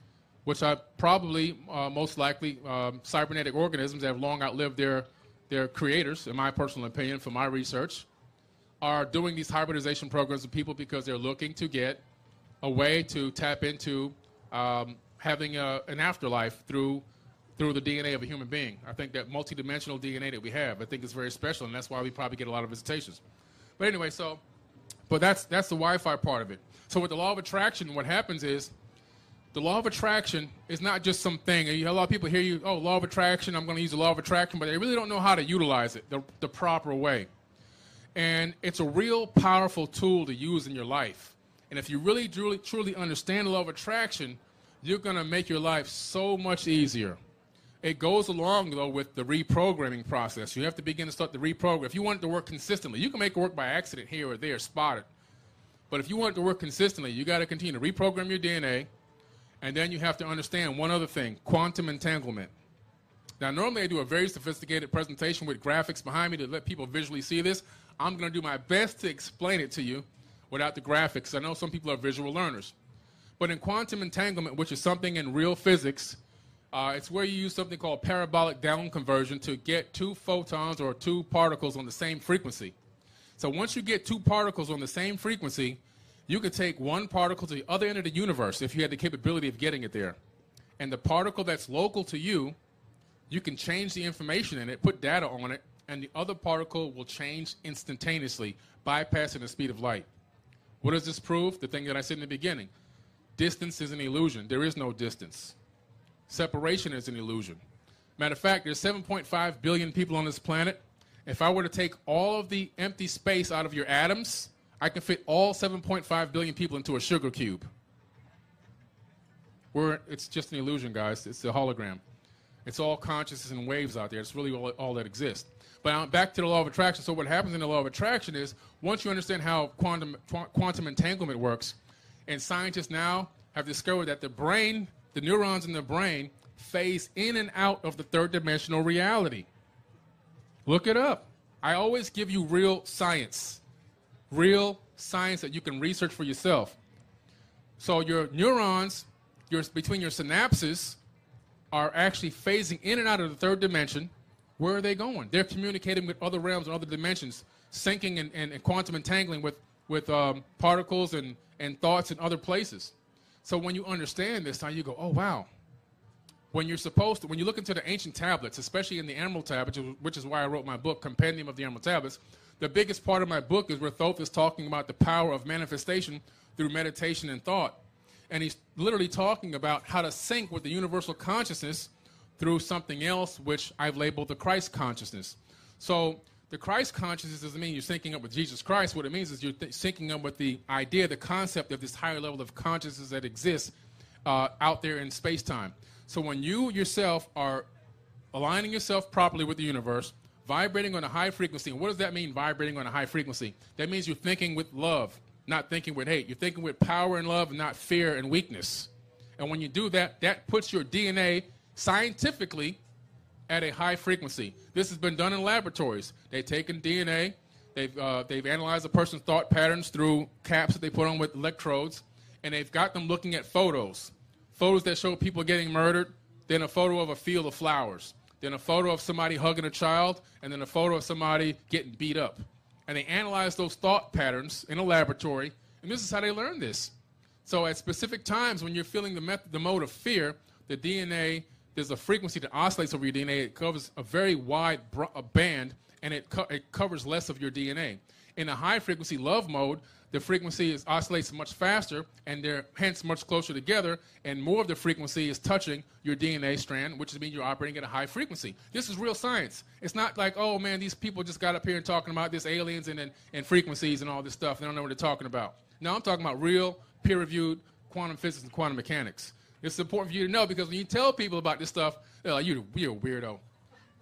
which are probably uh, most likely um, cybernetic organisms that have long outlived their, their creators, in my personal opinion, from my research, are doing these hybridization programs with people because they're looking to get a way to tap into um, having a, an afterlife through through the DNA of a human being. I think that multidimensional DNA that we have, I think is very special, and that's why we probably get a lot of visitations. But anyway, so, but that's that's the Wi-Fi part of it. So with the law of attraction, what happens is the law of attraction is not just something. A lot of people hear you, oh, law of attraction, I'm going to use the law of attraction, but they really don't know how to utilize it the, the proper way. And it's a real powerful tool to use in your life. And if you really truly, truly understand the law of attraction, you're going to make your life so much easier. It goes along, though, with the reprogramming process. You have to begin to start the reprogram. If you want it to work consistently, you can make it work by accident here or there, spot it. But if you want it to work consistently, you got to continue to reprogram your DNA, and then you have to understand one other thing quantum entanglement. Now, normally I do a very sophisticated presentation with graphics behind me to let people visually see this. I'm going to do my best to explain it to you without the graphics. I know some people are visual learners. But in quantum entanglement, which is something in real physics, uh, it's where you use something called parabolic down conversion to get two photons or two particles on the same frequency. So once you get two particles on the same frequency, you could take one particle to the other end of the universe if you had the capability of getting it there. And the particle that's local to you, you can change the information in it, put data on it, and the other particle will change instantaneously, bypassing the speed of light. What does this prove? The thing that I said in the beginning. Distance is an illusion. There is no distance. Separation is an illusion. Matter of fact, there's 7.5 billion people on this planet. If I were to take all of the empty space out of your atoms, I can fit all 7.5 billion people into a sugar cube. We're, it's just an illusion, guys. It's a hologram. It's all consciousness and waves out there. It's really all, all that exists. But back to the law of attraction. So what happens in the law of attraction is once you understand how quantum, quantum entanglement works, and scientists now have discovered that the brain, the neurons in the brain, phase in and out of the third dimensional reality. Look it up. I always give you real science, real science that you can research for yourself. So your neurons, your, between your synapses, are actually phasing in and out of the third dimension. Where are they going? They're communicating with other realms and other dimensions, syncing and, and, and quantum entangling with, with um, particles and, and thoughts in other places. So when you understand this, now you go, oh, wow, when you're supposed to, when you look into the ancient tablets, especially in the Emerald Tablets, which is why I wrote my book, Compendium of the Emerald Tablets, the biggest part of my book is where Thoth is talking about the power of manifestation through meditation and thought. And he's literally talking about how to sync with the universal consciousness through something else, which I've labeled the Christ consciousness. So the Christ consciousness doesn't mean you're syncing up with Jesus Christ. What it means is you're th- syncing up with the idea, the concept of this higher level of consciousness that exists uh, out there in space time. So when you yourself are aligning yourself properly with the universe, vibrating on a high frequency, and what does that mean, vibrating on a high frequency? That means you're thinking with love, not thinking with hate. You're thinking with power and love, not fear and weakness. And when you do that, that puts your DNA scientifically at a high frequency. This has been done in laboratories. They've taken DNA, they've, uh, they've analyzed a person's thought patterns through caps that they put on with electrodes, and they've got them looking at photos photos that show people getting murdered, then a photo of a field of flowers, then a photo of somebody hugging a child, and then a photo of somebody getting beat up. And they analyze those thought patterns in a laboratory, and this is how they learn this. So at specific times when you're feeling the, method, the mode of fear, the DNA, there's a frequency that oscillates over your DNA. It covers a very wide band, and it, co- it covers less of your DNA. In a high frequency love mode, the frequency is, oscillates much faster and they're hence much closer together and more of the frequency is touching your DNA strand, which means you're operating at a high frequency. This is real science. It's not like, oh man, these people just got up here and talking about this aliens and, and, and frequencies and all this stuff. They don't know what they're talking about. No, I'm talking about real, peer-reviewed quantum physics and quantum mechanics. It's important for you to know because when you tell people about this stuff, they're like, you're, you're a weirdo.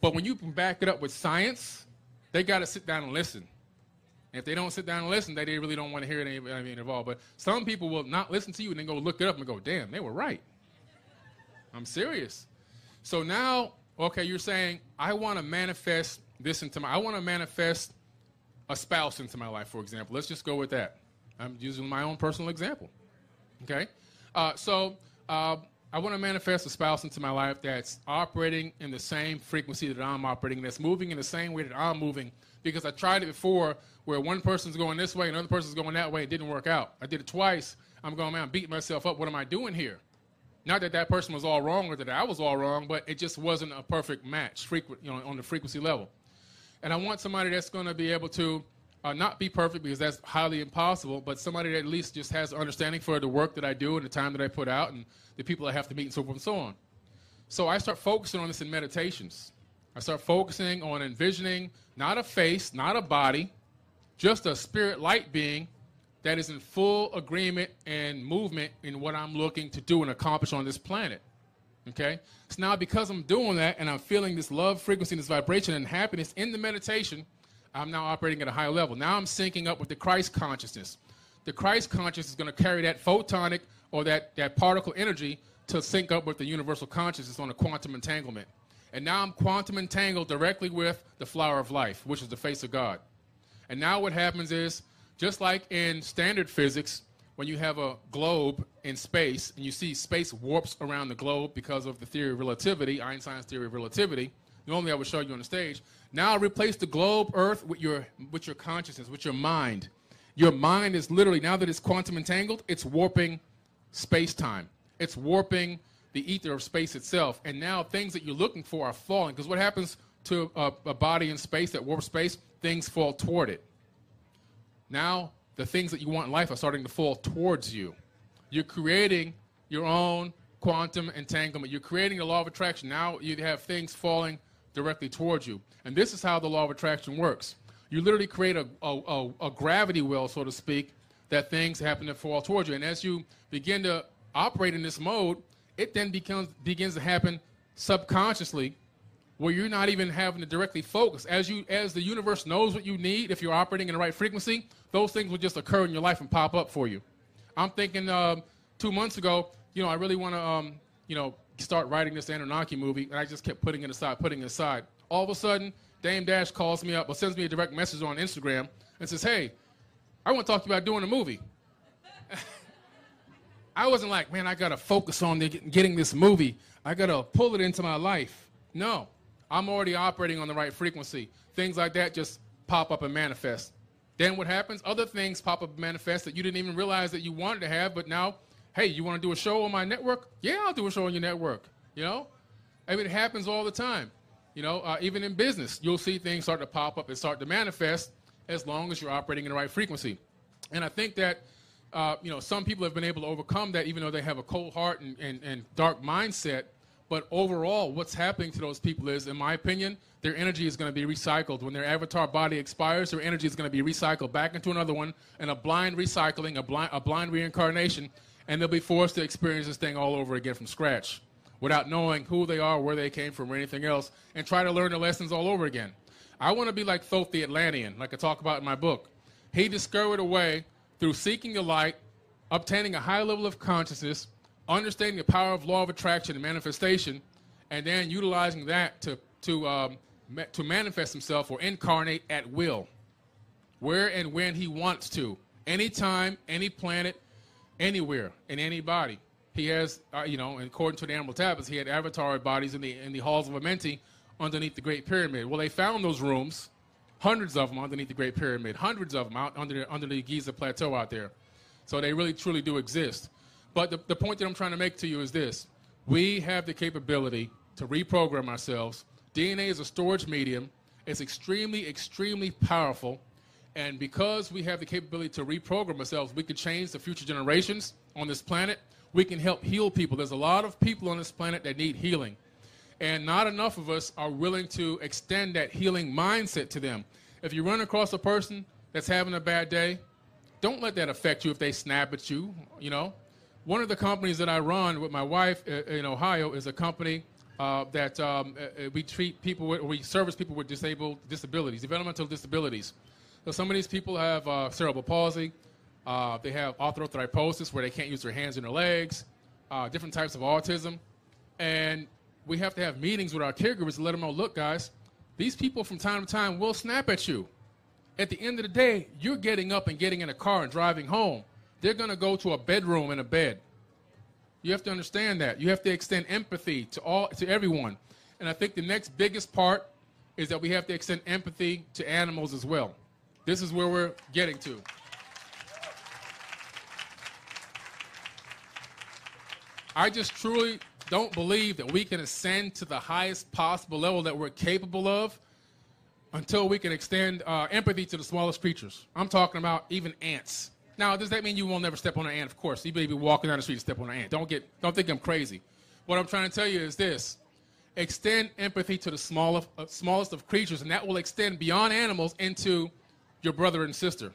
But when you can back it up with science, they got to sit down and listen. And if they don't sit down and listen, they, they really don't want to hear it anybody all, But some people will not listen to you and then go look it up and go, damn, they were right. I'm serious. So now Okay, you're saying I want to manifest this into my. I want to manifest a spouse into my life, for example. Let's just go with that. I'm using my own personal example. Okay, uh, so uh, I want to manifest a spouse into my life that's operating in the same frequency that I'm operating, that's moving in the same way that I'm moving. Because I tried it before, where one person's going this way, another person's going that way. It didn't work out. I did it twice. I'm going, man, I'm beating myself up. What am I doing here? Not that that person was all wrong or that I was all wrong, but it just wasn't a perfect match, frequent, you know, on the frequency level. And I want somebody that's going to be able to uh, not be perfect because that's highly impossible, but somebody that at least just has understanding for the work that I do and the time that I put out and the people I have to meet and so forth and so on. So I start focusing on this in meditations. I start focusing on envisioning not a face, not a body, just a spirit light being that is in full agreement and movement in what I'm looking to do and accomplish on this planet. Okay? So now, because I'm doing that and I'm feeling this love frequency, this vibration and happiness in the meditation, I'm now operating at a higher level. Now I'm syncing up with the Christ consciousness. The Christ consciousness is going to carry that photonic or that, that particle energy to sync up with the universal consciousness on a quantum entanglement. And now I'm quantum entangled directly with the flower of life, which is the face of God. And now what happens is just like in standard physics, when you have a globe in space and you see space warps around the globe because of the theory of relativity, Einstein's theory of relativity, normally I would show you on the stage. Now replace the globe Earth with your, with your consciousness, with your mind. Your mind is literally, now that it's quantum entangled, it's warping space time. It's warping the ether of space itself. And now things that you're looking for are falling. Because what happens to a, a body in space that warps space? Things fall toward it. Now, the things that you want in life are starting to fall towards you. You're creating your own quantum entanglement. You're creating the law of attraction. Now you have things falling directly towards you. And this is how the law of attraction works. You literally create a, a, a, gravity well, so to speak, that things happen to fall towards you. And as you begin to operate in this mode, it then becomes, begins to happen subconsciously where you're not even having to directly focus. As you as the universe knows what you need, if you're operating in the right frequency, those things will just occur in your life and pop up for you. I'm thinking uh, two months ago, you know, I really want to, um, you know, start writing this Anunnaki movie, and I just kept putting it aside, putting it aside. All of a sudden, Dame Dash calls me up or sends me a direct message on Instagram and says, "Hey, I want to talk to you about doing a movie." I wasn't like, man, I gotta focus on getting this movie. I gotta pull it into my life. No, I'm already operating on the right frequency. Things like that just pop up and manifest. Then what happens? Other things pop up and manifest that you didn't even realize that you wanted to have, but now, hey, you want to do a show on my network? Yeah, I'll do a show on your network. You know, I mean, it happens all the time. You know, uh, even in business, you'll see things start to pop up and start to manifest as long as you're operating in the right frequency. And I think that, uh, you know, some people have been able to overcome that even though they have a cold heart and, and, and dark mindset but overall, what's happening to those people is, in my opinion, their energy is going to be recycled. When their avatar body expires, their energy is going to be recycled back into another one, and a blind recycling, a blind, a blind reincarnation, and they'll be forced to experience this thing all over again from scratch without knowing who they are, where they came from, or anything else, and try to learn the lessons all over again. I want to be like Thoth the Atlantean, like I talk about in my book. He discovered a way through seeking the light, obtaining a high level of consciousness, understanding the power of law of attraction and manifestation, and then utilizing that to, to, um, ma- to manifest himself or incarnate at will, where and when he wants to, anytime, any planet, anywhere, in anybody. He has, uh, you know, according to the Emerald Tablets, he had avatar bodies in the, in the halls of Amenti underneath the Great Pyramid. Well, they found those rooms, hundreds of them underneath the Great Pyramid, hundreds of them out under under the Giza Plateau out there. So they really, truly do exist. But the, the point that I'm trying to make to you is this we have the capability to reprogram ourselves. DNA is a storage medium, it's extremely, extremely powerful. And because we have the capability to reprogram ourselves, we can change the future generations on this planet. We can help heal people. There's a lot of people on this planet that need healing. And not enough of us are willing to extend that healing mindset to them. If you run across a person that's having a bad day, don't let that affect you if they snap at you, you know one of the companies that I run with my wife uh, in Ohio is a company uh, that um, uh, uh, we treat people with, we service people with disabled disabilities, developmental disabilities. So some of these people have uh, cerebral palsy, uh, they have arthrogryposis where they can't use their hands and their legs, different types of autism, and we have to have meetings with our caregivers to let them know, look, guys, these people from time to time will snap at you. At the end of the day, you're getting up and getting in a car and driving home. They're going to go to a bedroom and a bed. You have to understand that. You have to extend empathy to all to everyone. And I think the next biggest part is that we have to extend empathy to animals as well. This is where we're getting to. I just truly don't believe that we can ascend to the highest possible level that we're capable of until we can extend uh, empathy to the smallest creatures. I'm talking about even ants. Now, does that mean you will never step on an ant? Of course, you may be walking down the street and step on an ant. Don't get, don't think I'm crazy. What I'm trying to tell you is this: extend empathy to the smallest, uh, smallest of creatures, and that will extend beyond animals into your brother and sister.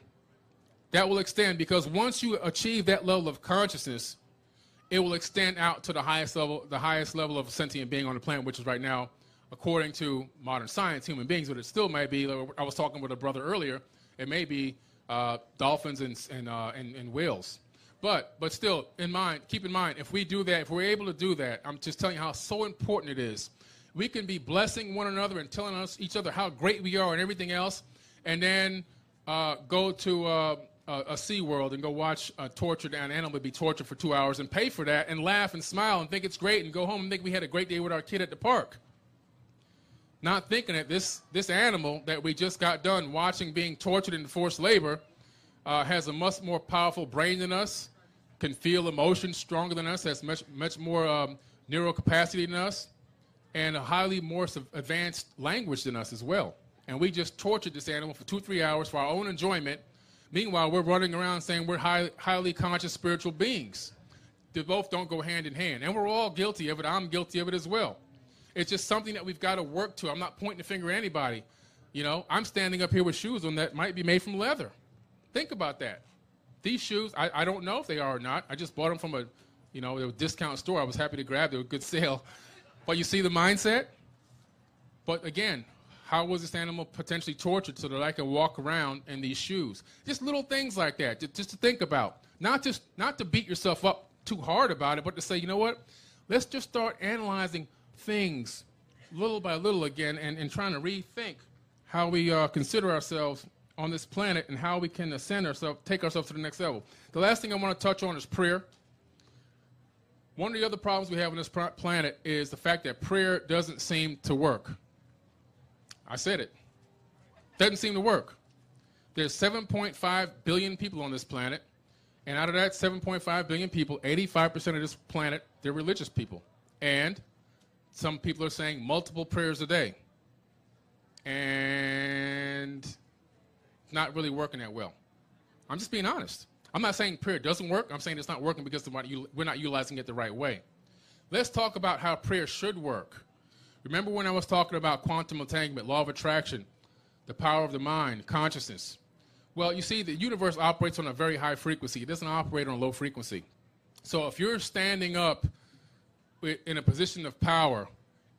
That will extend because once you achieve that level of consciousness, it will extend out to the highest level, the highest level of sentient being on the planet, which is right now, according to modern science, human beings. But it still may be. I was talking with a brother earlier. It may be uh, dolphins and and, uh, and and whales. But but still, in mind, keep in mind, if we do that, if we're able to do that, I'm just telling you how so important it is. We can be blessing one another and telling us each other how great we are and everything else, and then uh, go to uh, a, a Sea World and go watch a tortured an animal be tortured for two hours and pay for that and laugh and smile and think it's great and go home and think we had a great day with our kid at the park. Not thinking that this, this animal that we just got done watching being tortured in forced labor uh, has a much more powerful brain than us, can feel emotions stronger than us, has much, much more um, neural capacity than us, and a highly more advanced language than us as well. And we just tortured this animal for two, three hours for our own enjoyment Meanwhile, we're running around saying we're high, highly conscious spiritual beings. They both don't go hand in hand. And we're all guilty of it. I'm guilty of it as well. It's just something that we've got to work to. I'm not pointing the finger at anybody. You know, I'm standing up here with shoes on that might be made from leather. Think about that. These shoes, I, I don't know if they are or not. I just bought them from a, you know, a discount store. I was happy to grab. They were a good sale. But you see the mindset? But again, how was this animal potentially tortured so that I can walk around in these shoes? Just little things like that, just to think about. Not just not to beat yourself up too hard about it, but to say, you know what? Let's just start analyzing things little by little again and, and trying to rethink how we uh, consider ourselves on this planet and how we can ascend ourselves, take ourselves to the next level. The last thing I want to touch on is prayer. One of the other problems we have on this planet is the fact that prayer doesn't seem to work. I said it. Doesn't seem to work. There's 7.5 billion people on this planet, and out of that 7.5 billion people, 85% of this planet, they're religious people. And some people are saying multiple prayers a day. And it's not really working that well. I'm just being honest. I'm not saying prayer doesn't work. I'm saying it's not working because we're not utilizing it the right way. Let's talk about how prayer should work. Remember when I was talking about quantum entanglement, law of attraction, the power of the mind, consciousness? Well, you see, the universe operates on a very high frequency. It doesn't operate on a low frequency. So if you're standing up in a position of power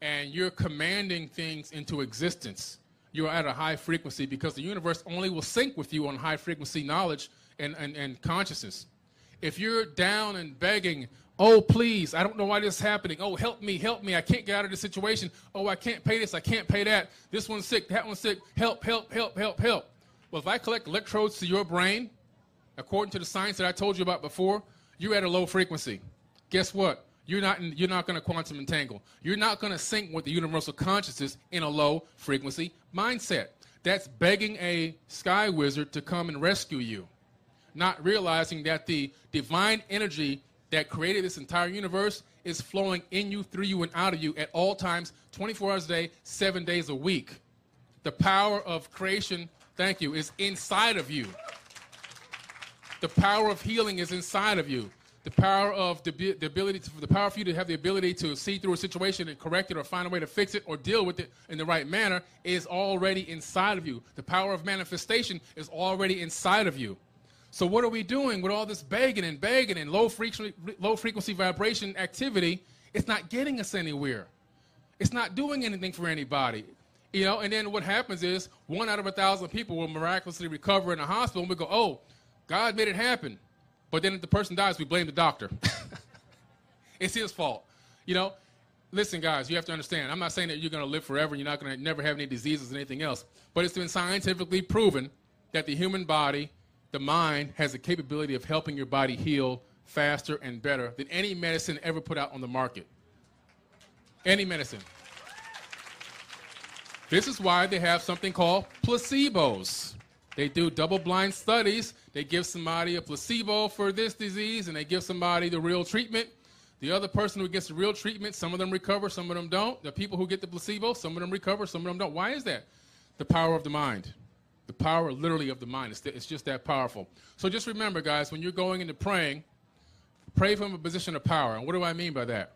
and you're commanding things into existence, you're at a high frequency because the universe only will sync with you on high frequency knowledge and, and, and consciousness. If you're down and begging, Oh, please, I don't know why this is happening. Oh, help me, help me. I can't get out of this situation. Oh, I can't pay this, I can't pay that. This one's sick, that one's sick. Help, help, help, help, help. Well, if I collect electrodes to your brain, according to the science that I told you about before, you're at a low frequency. Guess what? You're not, you're not going to quantum entangle. You're not going to sync with the universal consciousness in a low frequency mindset. That's begging a sky wizard to come and rescue you, not realizing that the divine energy that created this entire universe is flowing in you, through you, and out of you at all times, 24 hours a day, seven days a week. The power of creation, thank you, is inside of you. The power of healing is inside of you. The power of the, the ability to, the power for you to have the ability to see through a situation and correct it or find a way to fix it or deal with it in the right manner is already inside of you. The power of manifestation is already inside of you. So what are we doing with all this begging and begging and low frequency, low frequency vibration activity? It's not getting us anywhere. It's not doing anything for anybody. You know, and then what happens is one out of a thousand people will miraculously recover in a hospital, and we go, "Oh, God made it happen." But then if the person dies, we blame the doctor. it's his fault. You know, listen, guys, you have to understand. I'm not saying that you're going to live forever you're not going to never have any diseases and anything else, but it's been scientifically proven that the human body, the mind, has the capability of helping your body heal faster and better than any medicine ever put out on the market. Any medicine. This is why they have something called placebos. They do double blind studies. They give somebody a placebo for this disease and they give somebody the real treatment. The other person who gets the real treatment, some of them recover, some of them don't. The people who get the placebo, some of them recover, some of them don't. Why is that? The power of the mind. The power literally of the mind. It's, it's just that powerful. So just remember, guys, when you're going into praying, pray from a position of power. And what do I mean by that?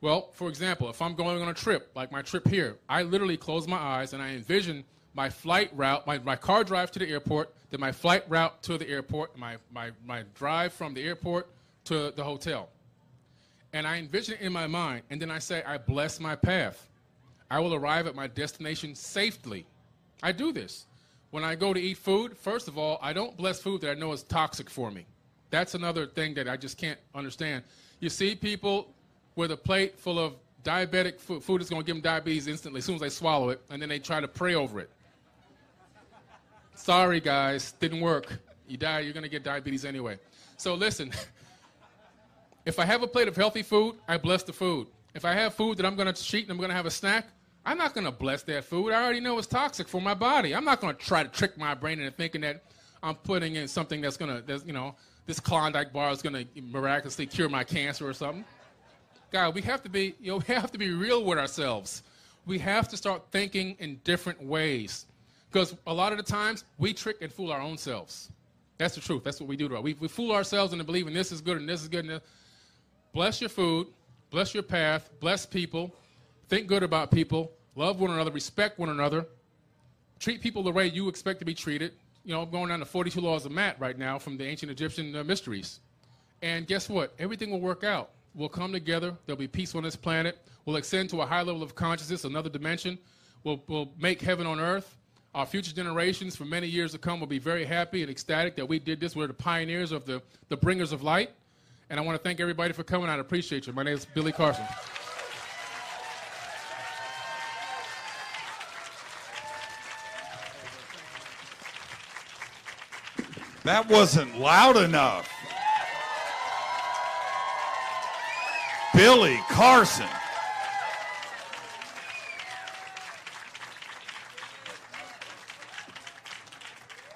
Well, for example, if I'm going on a trip, like my trip here, I literally close my eyes and I envision my flight route, my, my car drive to the airport, then my flight route to the airport, my, my, my drive from the airport to the hotel and I envision it in my mind, and then I say, I bless my path. I will arrive at my destination safely. I do this. When I go to eat food, first of all, I don't bless food that I know is toxic for me. That's another thing that I just can't understand. You see people with a plate full of diabetic food, food is going to give them diabetes instantly as soon as they swallow it, and then they try to pray over it. Sorry, guys, didn't work. You die, you're going to get diabetes anyway. So listen, If I have a plate of healthy food, I bless the food. If I have food that I'm going to cheat and I'm going to have a snack, I'm not going to bless that food. I already know it's toxic for my body. I'm not going to try to trick my brain into thinking that I'm putting in something that's going to, that's, you know, this Klondike bar is going to miraculously cure my cancer or something. God, we have to be, you know, we have to be real with ourselves. We have to start thinking in different ways. Because a lot of the times we trick and fool our own selves. That's the truth. That's what we do to us. We, we fool ourselves into believing this is good and this is good. And this. Bless your food, bless your path, bless people, think good about people, love one another, respect one another, treat people the way you expect to be treated. You know, I'm going down to 42 laws of Ma'at right now from the ancient Egyptian uh, mysteries. And guess what? Everything will work out. We'll come together. There'll be peace on this planet. We'll ascend to a high level of consciousness, another dimension. We'll, we'll make heaven on earth. Our future generations for many years to come will be very happy and ecstatic that we did this. We're the pioneers of the, the bringers of light. And I want to thank everybody for coming. I appreciate you. My name is Billy Carson. That wasn't loud enough. Billy Carson.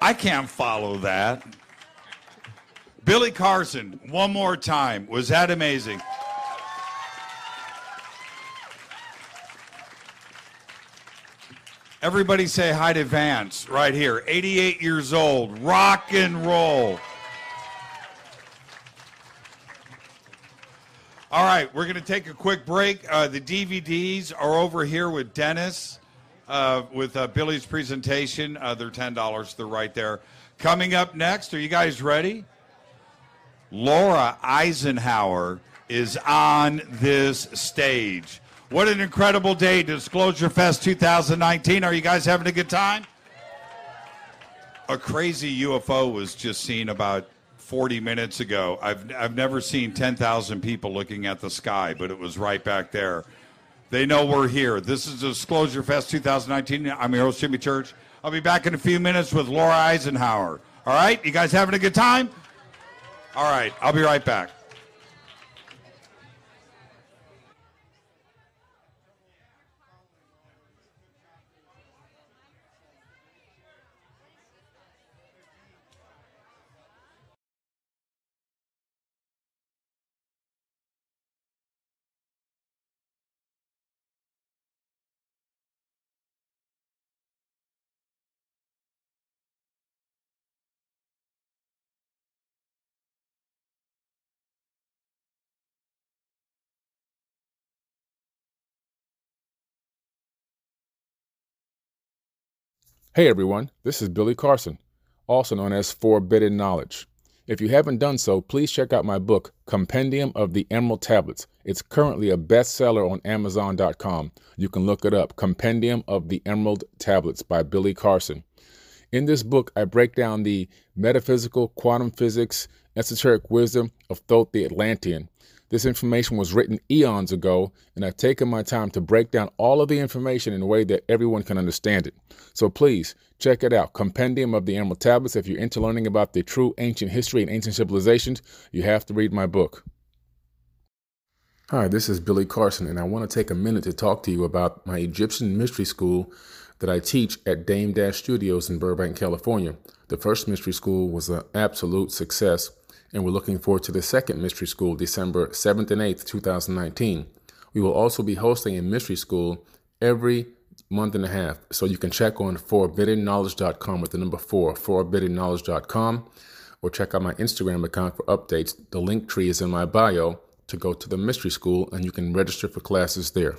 I can't follow that. Billy Carson, one more time. Was that amazing? Everybody say hi to Vance right here. 88 years old, rock and roll. All right, we're going to take a quick break. Uh, the DVDs are over here with Dennis uh, with uh, Billy's presentation. Uh, they're $10. They're right there. Coming up next, are you guys ready? Laura Eisenhower is on this stage. What an incredible day, Disclosure Fest 2019. Are you guys having a good time? A crazy UFO was just seen about 40 minutes ago. I've, I've never seen 10,000 people looking at the sky, but it was right back there. They know we're here. This is Disclosure Fest 2019. I'm your host, Jimmy Church. I'll be back in a few minutes with Laura Eisenhower. All right? You guys having a good time? All right, I'll be right back. Hey everyone, this is Billy Carson, also known as Forbidden Knowledge. If you haven't done so, please check out my book, Compendium of the Emerald Tablets. It's currently a bestseller on Amazon.com. You can look it up, Compendium of the Emerald Tablets by Billy Carson. In this book, I break down the metaphysical, quantum physics, esoteric wisdom of Thoth the Atlantean. This information was written eons ago, and I've taken my time to break down all of the information in a way that everyone can understand it. So please check it out Compendium of the Emerald Tablets. If you're into learning about the true ancient history and ancient civilizations, you have to read my book. Hi, this is Billy Carson, and I want to take a minute to talk to you about my Egyptian mystery school that I teach at Dame Dash Studios in Burbank, California. The first mystery school was an absolute success and we're looking forward to the second Mystery School, December 7th and 8th, 2019. We will also be hosting a Mystery School every month and a half, so you can check on forbiddenknowledge.com with the number 4, forbiddenknowledge.com, or check out my Instagram account for updates. The Linktree is in my bio to go to the Mystery School, and you can register for classes there.